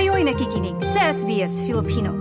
Kayo'y nakikinig sa SBS Filipino.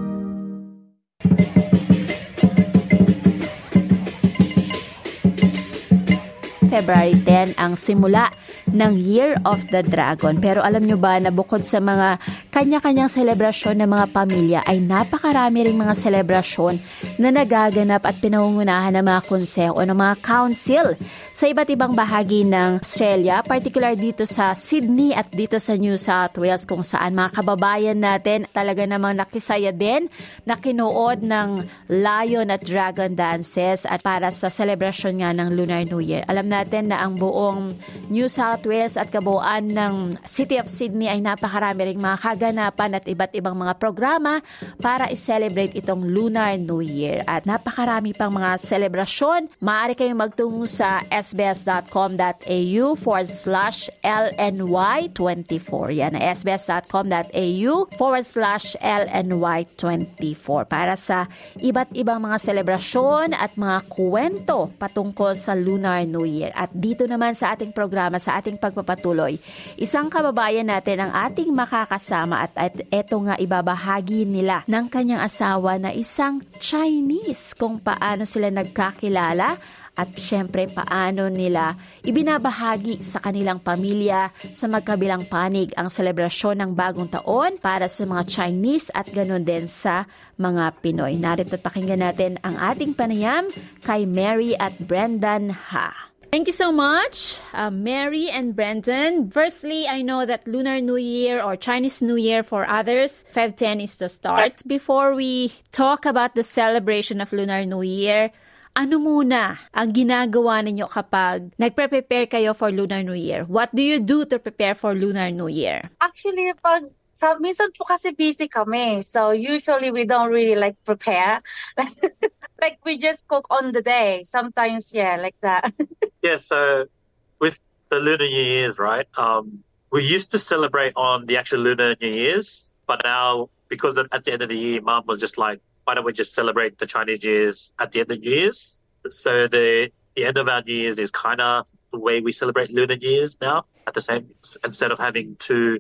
February 10 ang simula ng Year of the Dragon. Pero alam nyo ba na bukod sa mga kanya-kanyang selebrasyon ng mga pamilya ay napakarami ring mga selebrasyon na nagaganap at pinangungunahan ng mga konseho o ng mga council sa iba't ibang bahagi ng Australia, particular dito sa Sydney at dito sa New South Wales kung saan mga kababayan natin talaga namang nakisaya din na kinuod ng lion at dragon dances at para sa celebration nga ng Lunar New Year. Alam natin na ang buong New South Wales at kabuuan ng City of Sydney ay napakarami ring mga kaganapan at iba't ibang mga programa para i-celebrate itong Lunar New Year. At napakarami pang mga selebrasyon. Maaari kayong magtungo sa sbs.com.au forward slash LNY24. Yan, sbs.com.au forward slash LNY24 para sa iba't ibang mga selebrasyon at mga kwento patungkol sa Lunar New Year. At dito naman sa ating programa, sa ating pagpapatuloy, isang kababayan natin ang ating makakasama at, at eto nga ibabahagi nila ng kanyang asawa na isang Chinese kung paano sila nagkakilala at syempre paano nila ibinabahagi sa kanilang pamilya sa magkabilang panig ang selebrasyon ng bagong taon para sa mga Chinese at ganun din sa mga Pinoy. Narito pakinggan natin ang ating panayam kay Mary at Brendan Ha. Thank you so much, uh, Mary and Brendan. Firstly, I know that Lunar New Year or Chinese New Year for others, Feb 10 is the start. Before we talk about the celebration of Lunar New Year, ano muna ang ginagawa ninyo kapag nagpre-prepare kayo for Lunar New Year? What do you do to prepare for Lunar New Year? Actually, pag sa minsan po kasi busy kami. So usually we don't really like prepare. like we just cook on the day. Sometimes yeah, like that. yeah, so with the Lunar New Year's, right? Um we used to celebrate on the actual Lunar New Year's, but now because at the end of the year, mom was just like, why don't we just celebrate the Chinese Year's at the end of New Year's? So the the end of our New Year's is kind of the way we celebrate Lunar New Year's now. At the same, instead of having two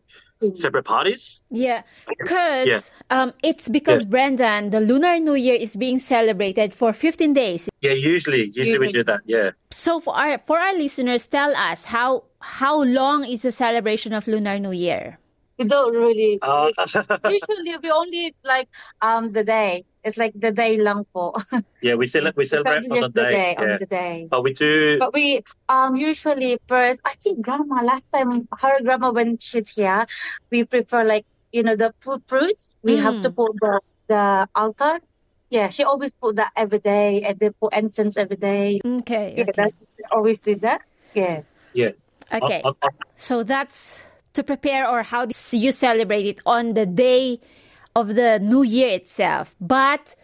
separate parties. Yeah, because Yeah. um, it's because Yeah. Brendon, the Lunar New Year is being celebrated for 15 days. Yeah, usually, usually we do that. Yeah. So for our for our listeners, tell us how how long is the celebration of Lunar New Year? we don't really. Uh, usually we only like um the day. It's like the day long for. yeah, we cele- we celebrate on the Just the day. on the day. But we do. But we um usually first I think grandma last time her grandma when she's here, we prefer like you know the fruit fruits. We have Mm. to put the the altar. Yeah, she always put that every day and they put incense every day. Okay. Yeah, Okay. that, always do that. Yeah. yeah. okay. On- on- So that's to prepare or how you celebrate it on the day of the new year itself. But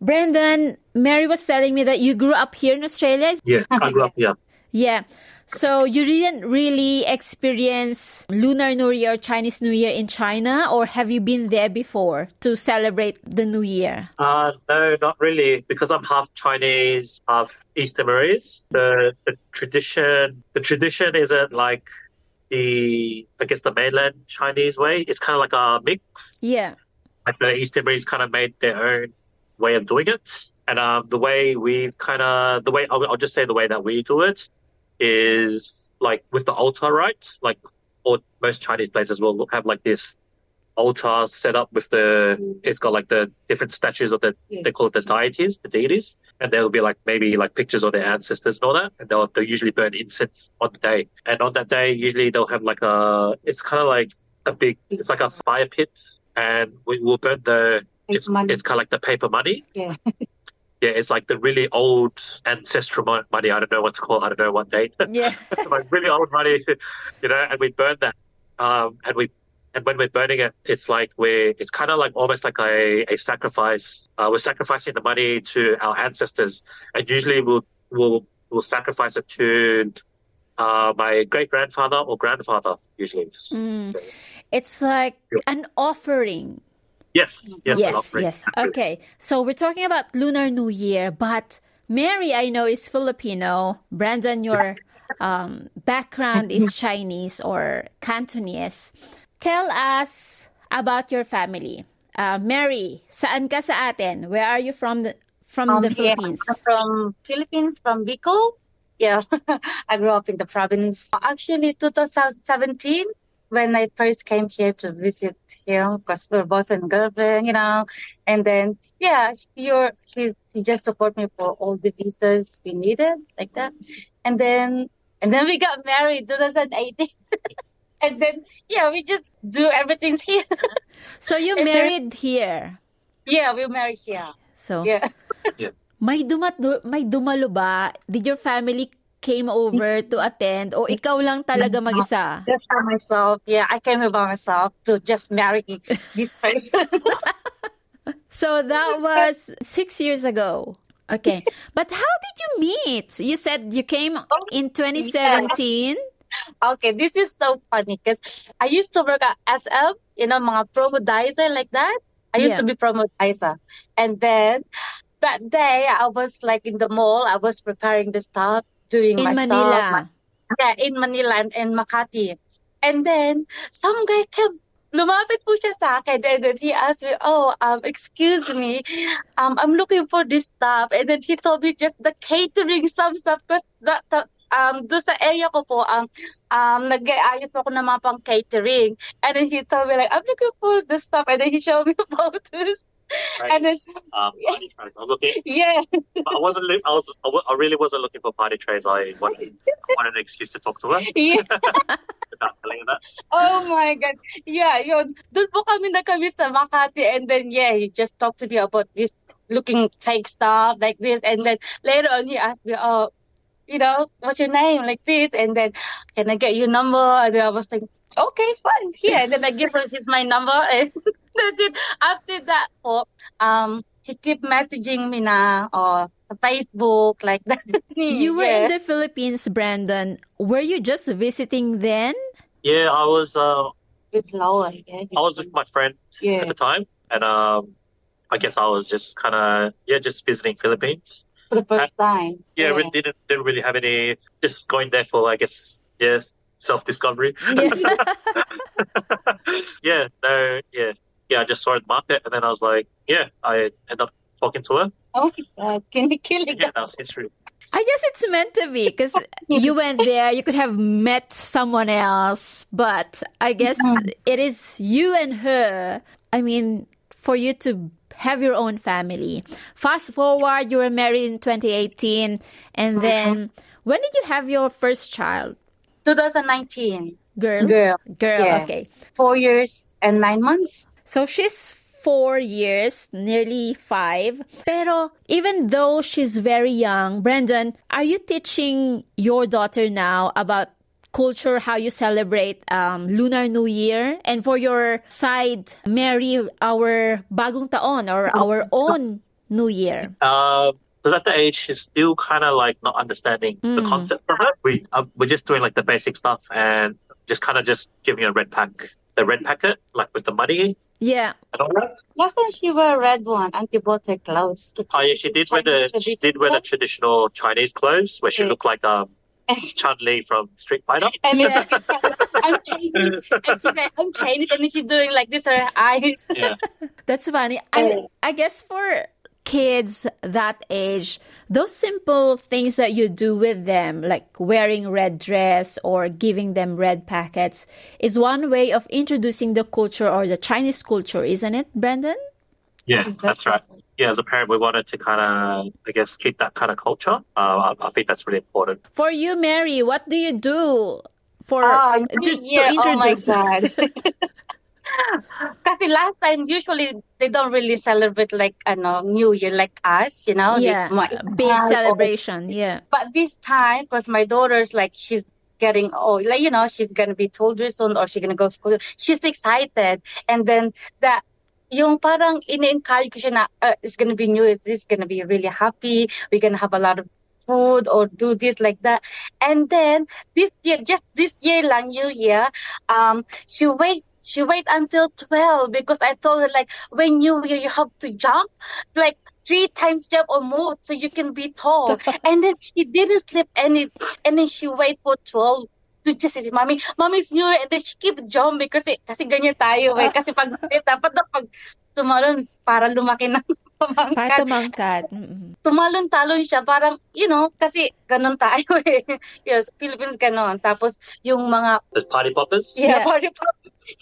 Brendon, Mary was telling me that you grew up here in Australia. yeah, I grew up here. Yeah. So you didn't really experience Lunar New Year Chinese New Year in China, or have you been there before to celebrate the New Year? Uh, no, not really, because I'm half Chinese, half East Timorese. The the tradition, the tradition isn't like the, I guess, the mainland Chinese way. It's kind of like a mix. Yeah. Like the East Timorese kind of made their own way of doing it, and um, the way we kind of the way I'll, I'll just say the way that we do it is like with the altar, right? Like, or most Chinese places will have like this altar set up with the it's got like the different statues of the they call it the deities, the deities, and there'll be like maybe like pictures of their ancestors and all that, and they'll they'll usually burn incense on the day, and on that day usually they'll have like a it's kind of like a big it's like a fire pit, and we will burn the it's money. it's kind of like the paper money. Yeah. Yeah, it's like the really old ancestral money. I don't know what to call. it. I don't know what date. Yeah. like really old money, you know, and we burn that. Um, and we, and when we're burning it, it's like we're, it's kind of like almost like a, a sacrifice. Uh, we're sacrificing the money to our ancestors, and usually we'll we'll we'll sacrifice it to uh, my great grandfather or grandfather. Usually, Mm. It's like an offering. yes, yes, yes, offering. yes. Okay. So we're talking about Lunar New Year, but Mary, I know, is Filipino. Brandon, your um, background is Chinese or Cantonese. Tell us about your family. Uh, Mary, saan ka sa atin? Where are you from the, from Um, the yeah, Philippines? I'm from Philippines, from Bicol. Yeah, I grew up in the province. Actually, 2017, when I first came here to visit him, because we're boyfriend and girlfriend, you know. And then, yeah, you're, he's, he just support me for all the visas we needed, like that. And then, and then we got married 2018. and then, yeah, we just do everything here. So you And then- married here. yeah, we married here. So Yeah. may dumat may dumalo ba? Did your family came over to attend o ikaw lang talaga mag-isa? Just for myself. Yeah, I came by myself to just marry this person. So that was six years ago. Okay. But how did you meet? You said you came in 2017. okay, this is so funny because I used to work at SM, you know, mga promodizer like that. I used Yeah. to be promodizer. And then that day I was like in the mall, I was preparing the stuff, doing In my Manila. stuff. my- yeah, in Manila and, and Makati. And then some guy kept lumapit po siya sa akin and then he asked me, oh, um, excuse me, um, I'm looking for this stuff. And then he told me just the catering some stuff because that, that um, doon sa area ko po, um, um, nag-aayos po ako ng mga pang catering. And then he told me like, I'm looking for this stuff. And then he showed me photos. And then, um, party trays. I'm looking. yeah. I wasn't. I was. I I really wasn't looking for party trays. I wanted. I wanted an excuse to talk to her yeah. without telling her that. Oh my God. Yeah, yun. Doon po kami na kami sa Makati and then yeah, he just talked to me about this looking fake stuff like this and then later on he asked me, oh, you know, what's your name like this and then can I get your number and then I was like, okay, fine, here. And then I give her his my number and that's it. After that po, um, he keep messaging me na or Facebook like that. You were yeah. in the Philippines, Brandon. Were you just visiting then? Yeah, I was. Uh, Good Lord. Yeah, I was with my friend Yeah. at the time, and um, I guess I was just kind of yeah, just visiting Philippines. for the first time. Yeah, we didn't didn't really have any. Just going there for I guess yes, self discovery. Yeah. yeah, no, yeah, yeah. I just saw it in the market, and then I was like, yeah, I end up talking to her. Oh my God, can you kill it? Yeah, that was history. I guess it's meant to be because you went there, you could have met someone else, but I guess it is you and her. I mean, for you to have your own family. Fast forward, you were married in 2018, and uh-huh. then when did you have your first child? 2019. Girl? Girl. Girl, Yeah. okay. Four years and nine months. So she's four years, nearly five. Pero even though she's very young, Brendon, are you teaching your daughter now about culture, how you celebrate um, Lunar New Year? And for your side, Mary, our bagong taon or our own New Year. Um, because at the age she's still kind of like not understanding the Mm. concept of it. We uh, we're just doing like the basic stuff and just kind of just giving a red pack, the red packet, like with the money Yeah. and all that. Last time she wore a red one, anti-butter clothes. Oh yeah, she did wear the she did wear the traditional Chinese clothes where she Yeah. looked like um Chun Li from Street Fighter. And then Yeah. I'm Chinese. And she's like, I'm Chinese. And then she's doing like this, her eyes. Yeah, That's funny. I, I guess for kids that age, those simple things that you do with them, like wearing red dress or giving them red packets, is one way of introducing the culture or the Chinese culture, isn't it, Brendon? yeah, that's right. Yeah, as a parent, we wanted to kind of, I guess, keep that kind of culture. Uh, I, I think that's really important. For you, Mary, what do you do for Oh, to, New to Year. Oh my introduce? God. Kasi last time, usually, they don't really celebrate like, ano, New Year like us, you know? yeah, They- my- big celebration. Yeah. But this time, because my daughter's like, she's getting old, like, you know, she's gonna be 12 years old or she's gonna go to school. She's excited. And then that, yung parang in-encourage ko siya na, uh, it's gonna be new, it's gonna be really happy, we're gonna have a lot of food or do this like that. And then this year, just this year lang, New Year, um, she wait, she wait until 12 because I told her like, when New Year, you have to jump, like, three times jump or more so you can be tall. and then she didn't sleep any, and then she wait for 12 to just say, Mommy, Mommy's New And then she keep jumping kasi, kasi ganyan tayo eh. Kasi pag, dapat na pag tumalon, para lumaki ng tumangkat. Para tumangkat. Mm-mm. Tumalon-talon siya, parang, you know, kasi ganun tayo eh. yes, Philippines ganon. Tapos, yung mga, The party poppers. yeah, Yeah. party pop.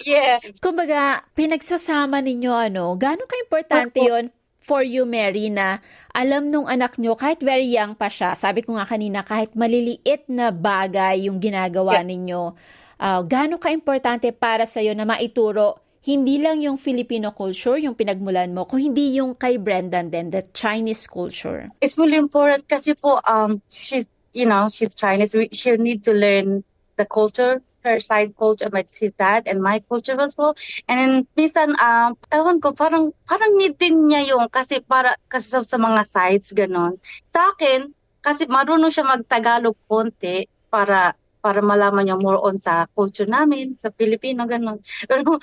Yeah. Kumbaga, pinagsasama ninyo ano, gaano ka-importante yon for you, Mary, na alam nung anak nyo, kahit very young pa siya, sabi ko nga kanina, kahit maliliit na bagay yung ginagawa ninyo, uh, gaano ka-importante para sa'yo na maituro hindi lang yung Filipino culture, yung pinagmulan mo, kung hindi yung kay Brendan din, the Chinese culture. It's really important kasi po, um, she's, you know, she's Chinese. We, she'll need to learn the culture, her side culture, my, his dad, and my culture as well. And then, minsan, um, ewan ko, parang, parang need din niya yung, kasi para, kasi sa, sa mga sides, ganon. Sa akin, kasi marunong siya mag-Tagalog konti para, para malaman niya more on sa culture namin, sa Filipino, ganon. Pero,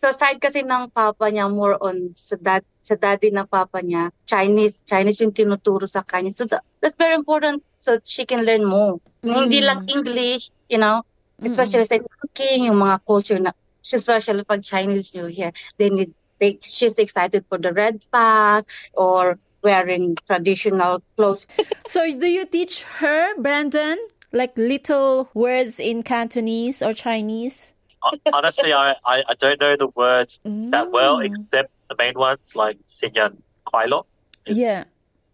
sa side kasi ng papa niya, more on sa, dad, sa daddy ng papa niya, Chinese. Chinese yung tinuturo sa kanya. So that, that's very important so she can learn more. Hindi Mm. lang English, you know, especially sa cooking, yung mga culture na, especially pag Chinese New Year, they need, they, she's excited for the red flag or wearing traditional clothes. So, do you teach her, Brandon, like little words in Cantonese or Chinese? Honestly, I, I, I don't know the words that well, Mm. except the main ones like Sinyan Kwailo. Yeah.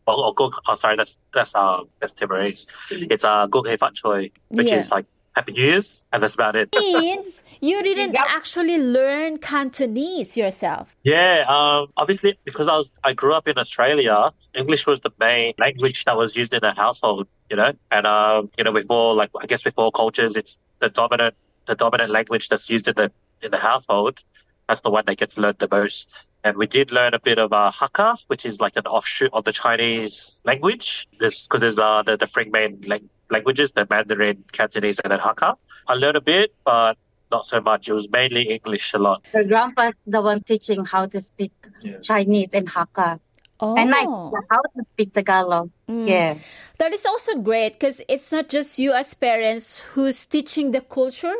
Or, or oh, sorry, that's that's uh that's Timorese. It's uh Kung Hei Fat Choi, which Yeah. is like Happy New Year's, and that's about it. means you didn't actually learn Cantonese yourself. Yeah, um, obviously because I was I grew up in Australia, English was the main language that was used in the household, you know, and um, you know, with more like I guess with more cultures, it's the dominant the dominant language that's used in the in the household. That's the one that gets learned the most. And we did learn a bit of uh, Hakka, which is like an offshoot of the Chinese language. This because there's uh, the the three main lang- languages, the Mandarin, Cantonese, and then Hakka. I learned a bit, but not so much. It was mainly English a lot. Her grandpa's the one teaching how to speak Yeah. Chinese and Hakka. Oh. And I how to speak Tagalog. Mm. Yeah. That is also great because it's not just you as parents who's teaching the culture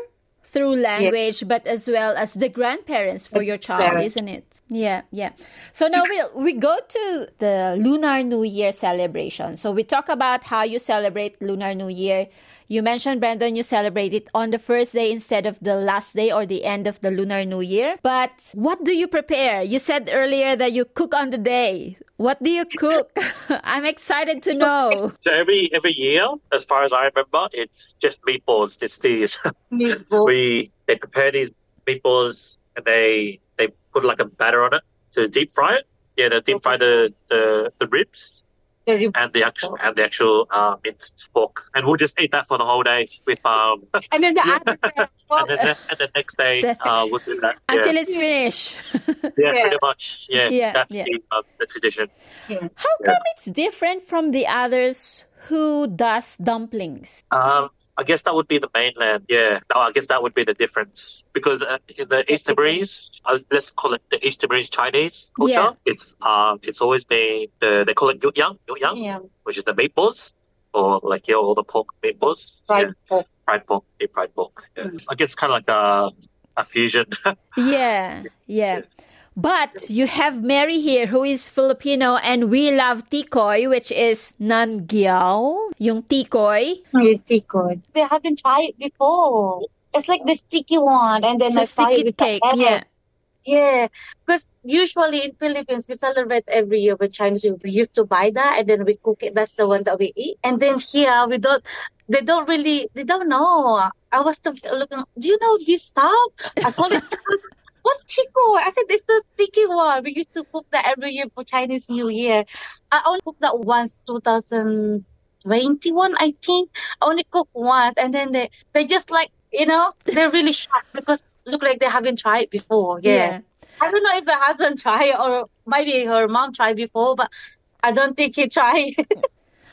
through language, but as well as the grandparents for your child, isn't it? Yeah, yeah. So now we we go to the Lunar New Year celebration. So we talk about how you celebrate Lunar New Year. You mentioned, Brandon, you celebrate it on the first day instead of the last day or the end of the Lunar New Year. But what do you prepare? You said earlier that you cook on the day. What do you cook? I'm excited to know. So every every year, as far as I remember, it's just meatballs. It's these Meatball. we they prepare these meatballs and they they put like a batter on it to deep fry it. Yeah, they deep fry the, the, the ribs The and the actual and the actual uh, minced pork, and we'll just eat that for the whole day with um. And then the Yeah. other day well, And then the, and the next day, uh, we'll do that. Yeah, Until it's finished. yeah, Yeah. pretty much. Yeah, Yeah, that's yeah. The, uh, the tradition. How come it's different from the others who does dumplings? Um, I guess that would be the mainland. Yeah, no, I guess that would be the difference because uh, in the East Timorese, uh, let's call it the East Timorese Chinese culture. Yeah. It's um, it's always been the they call it yukyang, yukyang, yeah, which is the meatballs or like yeah, all the pork meatballs. fried yeah, pork. fried pork, fried pork. Yeah. I guess kind of like a a fusion. Yeah, yeah. But you have Mary here who is Filipino and we love tikoy which is nangyao, yung tikoy. Tikoy. They haven't tried it before. It's like the sticky one, and then The I sticky cake, yeah. Yeah, because usually in Philippines we celebrate every year with Chinese. We used to buy that and then we cook it. That's the one that we eat. And then here we don't. They don't really. They don't know. I was looking. Do you know this stuff? I call it. What's chico? I said it's the sticky one. We used to cook that every year for Chinese New Year. I only cooked that once, 2021, I think. I only cooked once, and then they they just like you know they're really shocked because look like they haven't tried before. yeah. I don't know if her husband tried or maybe her mom tried before, but I don't think he tried.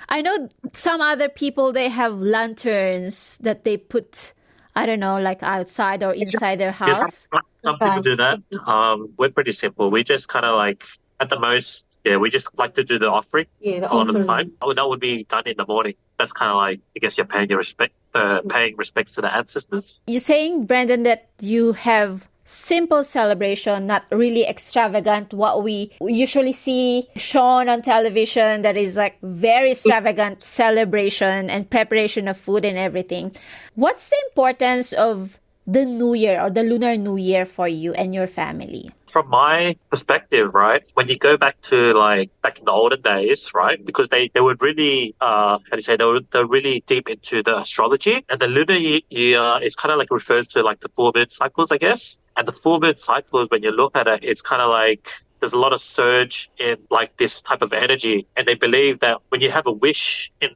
I know some other people they have lanterns that they put I don't know like outside or inside their Yeah, house. Some people do that. Um, we're pretty simple. We just kind of like at the most Yeah, we just like to do the offering Yeah, the a lot of the time. Oh, that would be done in the morning. That's kind of like I guess you're paying your respect, uh, paying respects to the ancestors. You're saying, Brandon, that you have simple celebration, not really extravagant. What we usually see shown on television that is like very extravagant celebration and preparation of food and everything. What's the importance of the New Year or the Lunar New Year for you and your family? From my perspective, right, when you go back to like back in the olden days, right, because they, they were really, uh, how do you say, they were, they're really deep into the astrology and the lunar year is kind of like refers to like the four moon cycles, I guess. And the four moon cycles, when you look at it, it's kind of like there's a lot of surge in like this type of energy. And they believe that when you have a wish in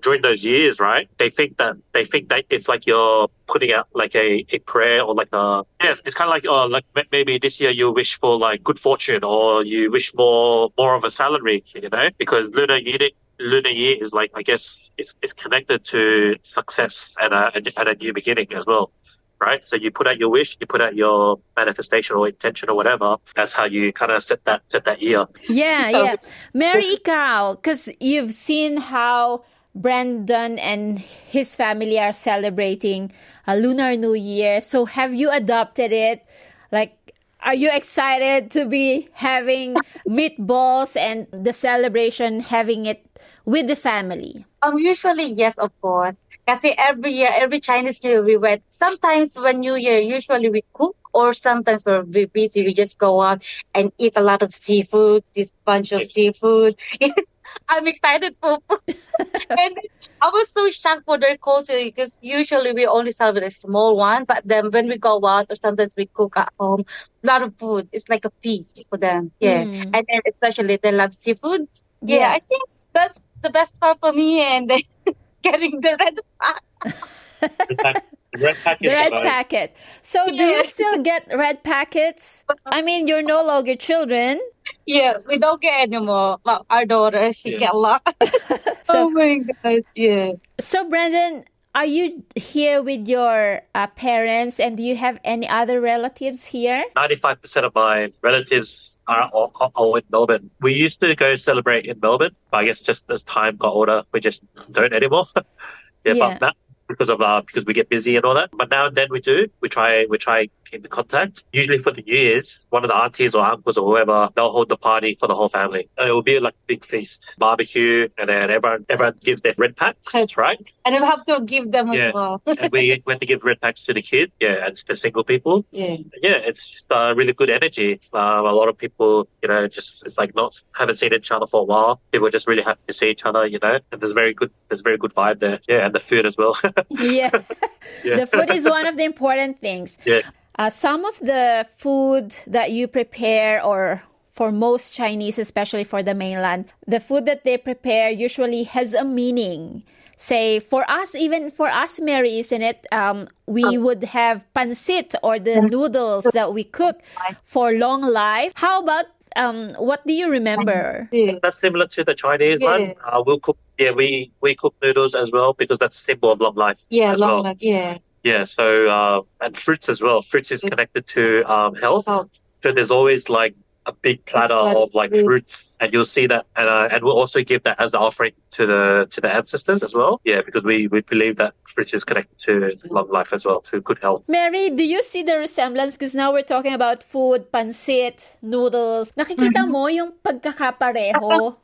during those years, right? They think that they think that it's like you're putting out like a, a prayer or like a yes, it's kind of like oh like maybe this year you wish for like good fortune or you wish more more of a salary, you know, because lunar year lunar year is like I guess it's it's connected to success and a and a new beginning as well. Right, so you put out your wish, you put out your manifestation or intention or whatever. That's how you kind of set that set that year. Yeah, yeah. Mary Ikaw, because you've seen how Brandon and his family are celebrating a Lunar New Year. So have you adopted it? Like, are you excited to be having meatballs and the celebration, having it with the family? Um, usually, yes, of course. Kasi every year, every Chinese New Year, we went. Sometimes when New Year, usually we cook, or sometimes we're very busy, we just go out and eat a lot of seafood, this bunch of seafood. I'm excited for food. and I was so shocked for their culture because usually we only celebrate a small one, but then when we go out or sometimes we cook at home, a lot of food. It's like a feast for them. Yeah. Mm. And then especially they love seafood. Yeah, Yeah. I think that's the best part for me and then getting the red pack. Red packet. Red packet. So do you still get red packets? I mean, you're no longer children. Yeah, we don't get anymore. But our daughter, she Yeah. get a lot. So- oh my god, yeah. So, Brandon, are you here with your uh, parents and do you have any other relatives here? 95% of my relatives are all, all in Melbourne. We used to go celebrate in Melbourne, but I guess just as time got older, we just don't anymore. yeah, Yeah. but that because of uh, because we get busy and all that. But now and then we do. We try we try keep in contact. Usually for the New Year's, one of the aunties or uncles or whoever they'll hold the party for the whole family. And it will be like a big feast, barbecue, and then everyone everyone gives their red packs, right? And we have to give them Yeah. as well. and we went to give red packs to the kid, yeah, and to the single people yeah. yeah, it's just uh, really good energy. Um, a lot of people, you know, just it's like not haven't seen each other for a while. People are just really happy to see each other, you know. And there's very good, there's very good vibe there. Yeah, and the food as well. Yeah. Yeah. the food is one of the important things. yeah, Uh, some of the food that you prepare, or for most Chinese, especially for the mainland, the food that they prepare usually has a meaning. Say, for us, even for us, Mary, isn't it? Um, we would have pancit or the noodles that we cook for long life. How about um, what do you remember? That's similar to the Chinese Yeah. one. Uh, we'll cook. Yeah, we we cook noodles as well because that's a symbol of long life. Yeah, as long well. life. Yeah. Yeah, so uh, and fruits as well. Fruits is connected to um, health. So there's always like a big platter platter of like fruits, and you'll see that, and uh, and we'll also give that as an offering to the to the ancestors as well. Yeah, because we we believe that fruits is connected to long life as well, to good health. Mary, do you see the resemblance? Because now we're talking about food, pancit, noodles. Nakikita mo yung pagkakapareho?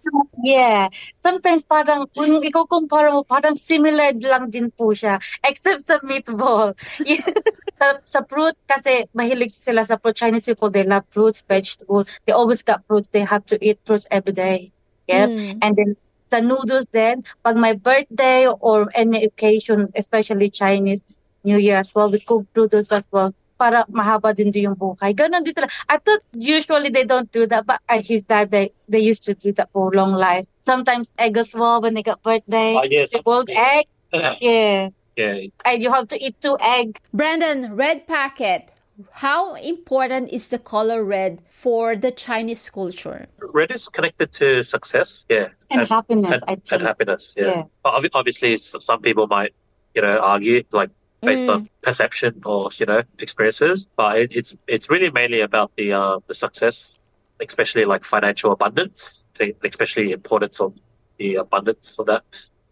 Yeah. Sometimes parang, kung ikukumpara mo, parang similar lang din po siya. Except sa meatball. sa, sa fruit, kasi mahilig sila sa fruit. Chinese people, they love fruits, vegetables. They always got fruits. They have to eat fruits every day. Yep. Mm. And then, the noodles then, pag my birthday or any occasion, especially Chinese New Year as well, we cook noodles as well para mahaba din din yung buhay. Ganon din sila. I thought usually they don't do that, but uh, his dad, they, they used to do that for long life. Sometimes egg as well when they got birthday. Oh, yes. They boiled egg. Yeah. Yeah, And you have to eat two egg. Brandon, red packet. How important is the color red for the Chinese culture? red is connected to success. Yeah, And happiness, and, I and happiness. Yeah, Yeah. But obviously, some people might, you know, argue like based Mm. on perception or you know experiences, but it, it's it's really mainly about the uh, the success, especially like financial abundance especially importance of the abundance of that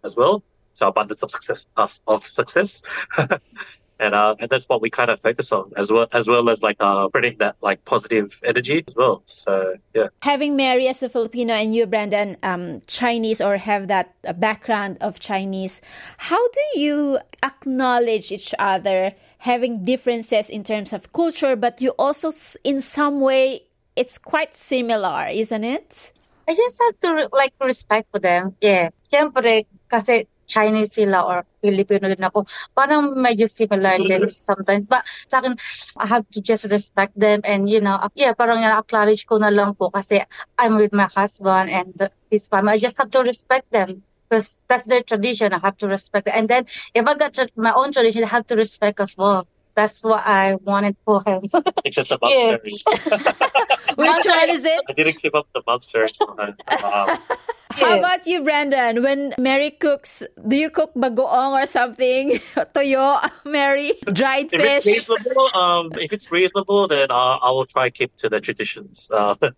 as well. So abundance of success, of success. and uh, and that's what we kind of focus on as well as well as like uh, spreading that like positive energy as well. So yeah, having Mary as a Filipino and you, Brandon, um, Chinese or have that uh, background of Chinese, how do you acknowledge each other? Having differences in terms of culture, but you also, in some way, it's quite similar, isn't it? I just have to like respect for them. Yeah. Siyempre, kasi Chinese sila or Filipino din ako, parang medyo similar din sometimes. But sa akin, I have to just respect them and, you know, yeah, parang acknowledge ko na lang po kasi I'm with my husband and his family. I just have to respect them because that's their tradition. I have to respect it. And then if I got my own tradition, I have to respect as well. That's what I wanted for him. Except the mom yeah. series. Which one is it? I didn't keep up the mom series. Um, How about you, Brandon? When Mary cooks, do you cook bagoong or something? Toyo, Mary, dried if fish. It's reasonable, um, if it's reasonable, then uh, I will try keep to the traditions. Uh,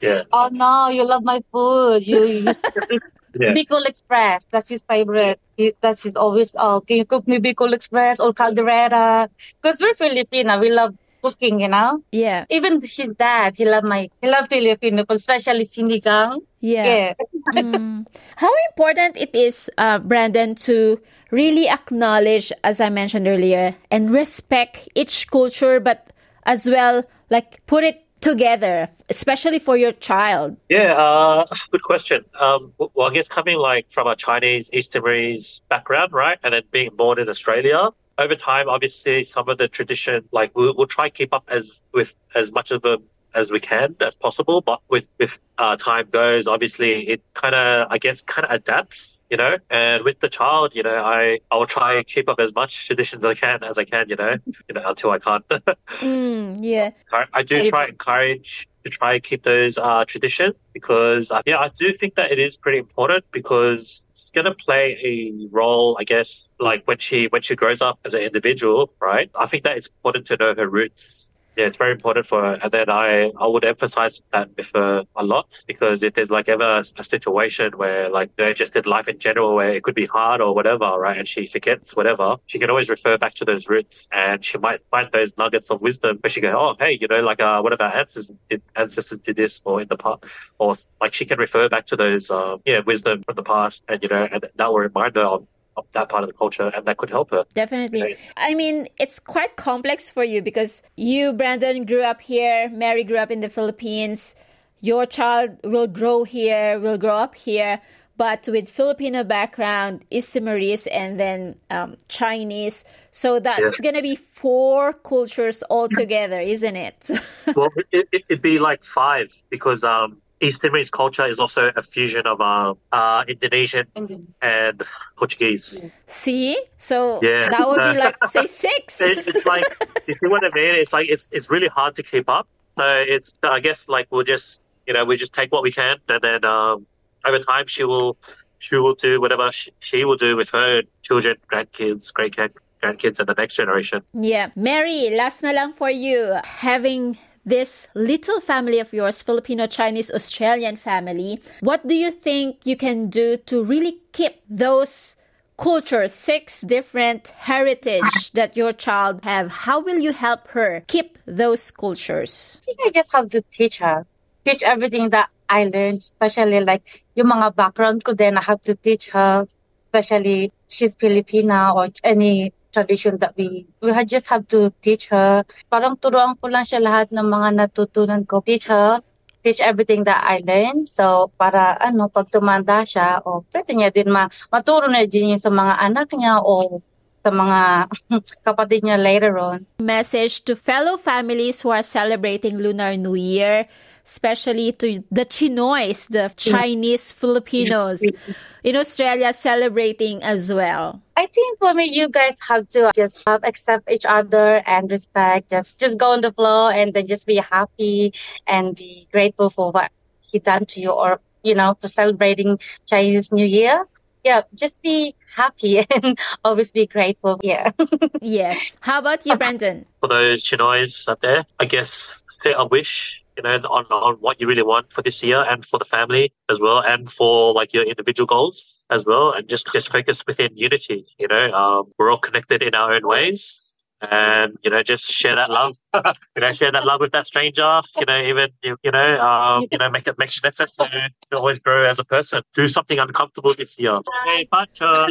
yeah. Oh no, you love my food. You used to yeah. Bicol Express. That's his favorite. He, that's his always. Oh, can you cook me Bicol Express or Caldereta? Because we're Filipino. We love cooking, you know? Yeah. Even his dad, he loved my, he loved Filipino, especially sinigang. Yeah. yeah. mm. How important it is, uh, Brandon, to really acknowledge, as I mentioned earlier, and respect each culture, but as well, like put it together, especially for your child? Yeah, uh, good question. Um, well, I guess coming like from a Chinese East Timorese background, right, and then being born in Australia, over time, obviously, some of the tradition, like we'll, we'll try keep up as with as much of them as we can as possible. But with with uh, time goes, obviously, it kind of I guess kind of adapts, you know. And with the child, you know, I I will try and keep up as much traditions as I can as I can, you know, you know, until I can't. mm, yeah. I, I do try and encourage to try and keep those uh, traditions because uh, yeah, I do think that it is pretty important because it's going to play a role, I guess, like when she when she grows up as an individual, right? I think that it's important to know her roots yeah, it's very important for then I, I would emphasize that with her a lot because if there's like ever a, a situation where like, know, just in life in general where it could be hard or whatever, right? And she forgets whatever, she can always refer back to those roots and she might find those nuggets of wisdom But she go, Oh, hey, you know, like, uh, one of our ancestors did, ancestors did this or in the past, or like she can refer back to those, um, yeah, wisdom from the past and, you know, and that will remind her of of that part of the culture and that could help her. Definitely. I mean, it's quite complex for you because you, Brandon, grew up here, Mary grew up in the Philippines. Your child will grow here, will grow up here, but with Filipino background, East Timorese, and then um, Chinese. So that's going to be four cultures altogether, isn't it? well, it, would it, be like five because um, East Timorese culture is also a fusion of uh, uh, Indonesian Indian. and Portuguese. See, so yeah. that would be like say six. it, it's like you see what I mean. It's like it's it's really hard to keep up. So it's I guess like we'll just you know we just take what we can, and then um, over time she will she will do whatever she, she will do with her children, grandkids, great grandkids, and the next generation. Yeah, Mary, last na lang for you having this little family of yours, Filipino Chinese Australian family, what do you think you can do to really keep those cultures, six different heritage that your child have? How will you help her keep those cultures? I think I just have to teach her. Teach everything that I learned, especially like yung mga background ko then I have to teach her, especially she's Filipina or any tradition that we we just have to teach her. Parang turuan ko lang siya lahat ng mga natutunan ko. Teach her, teach everything that I learned. So, para ano, pag tumanda siya, o pwede niya din ma maturo na din sa mga anak niya o sa mga kapatid niya later on. Message to fellow families who are celebrating Lunar New Year especially to the Chinoys, the Chinese Filipinos in Australia celebrating as well? I think for me, you guys have to just have, accept each other and respect. Just just go on the flow and then just be happy and be grateful for what he done to you or you know for celebrating Chinese New Year. Yeah, just be happy and always be grateful. Yeah. yes. How about you, Brandon? For those Chinoys up there, I guess set a wish know, on, on what you really want for this year and for the family as well, and for like your individual goals as well, and just just focus within unity. You know, um, we're all connected in our own ways. And you know, just share that love. you know, share that love with that stranger. You know, even you, you know, um, you know, make it make an effort to, to always grow as a person. Do something uncomfortable this year. Hey, Pacho.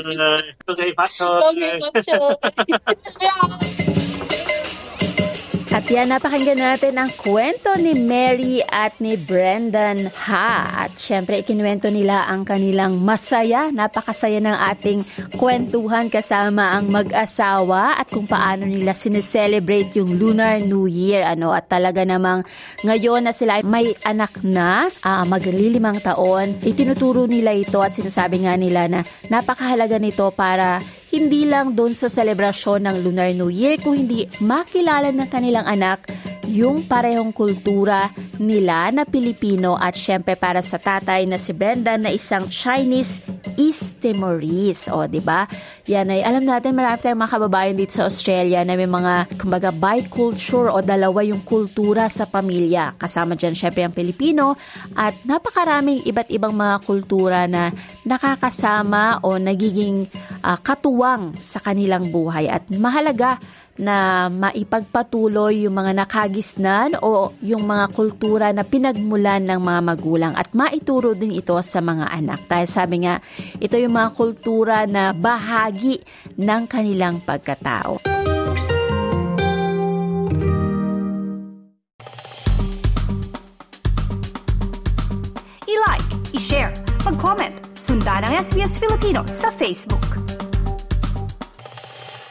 Hey, Pacho. Okay, gotcha. At yan, napakinggan natin ang kwento ni Mary at ni Brendan Ha. At syempre, ikinuwento nila ang kanilang masaya, napakasaya ng ating kwentuhan kasama ang mag-asawa at kung paano nila sineselebrate yung Lunar New Year. Ano, at talaga namang ngayon na sila ay may anak na, uh, maglilimang taon, itinuturo nila ito at sinasabi nga nila na napakahalaga nito para hindi lang doon sa selebrasyon ng Lunar New Year, kung hindi makilala ng kanilang anak yung parehong kultura nila na Pilipino. At syempre para sa tatay na si Brenda na isang Chinese East Timorese. O, di ba? Yan ay, alam natin marami tayong mga kababayan dito sa Australia na may mga, kumbaga, biculture o dalawa yung kultura sa pamilya. Kasama dyan syempre ang Pilipino at napakaraming iba't ibang mga kultura na nakakasama o nagiging uh, katuwang sa kanilang buhay. At mahalaga na maipagpatuloy yung mga nakagisnan o yung mga kultura na pinagmulan ng mga magulang at maituro din ito sa mga anak. Dahil sabi nga, ito yung mga kultura na bahagi ng kanilang pagkatao. I-like, i-share, mag-comment, sundan ang SBS Filipino sa Facebook.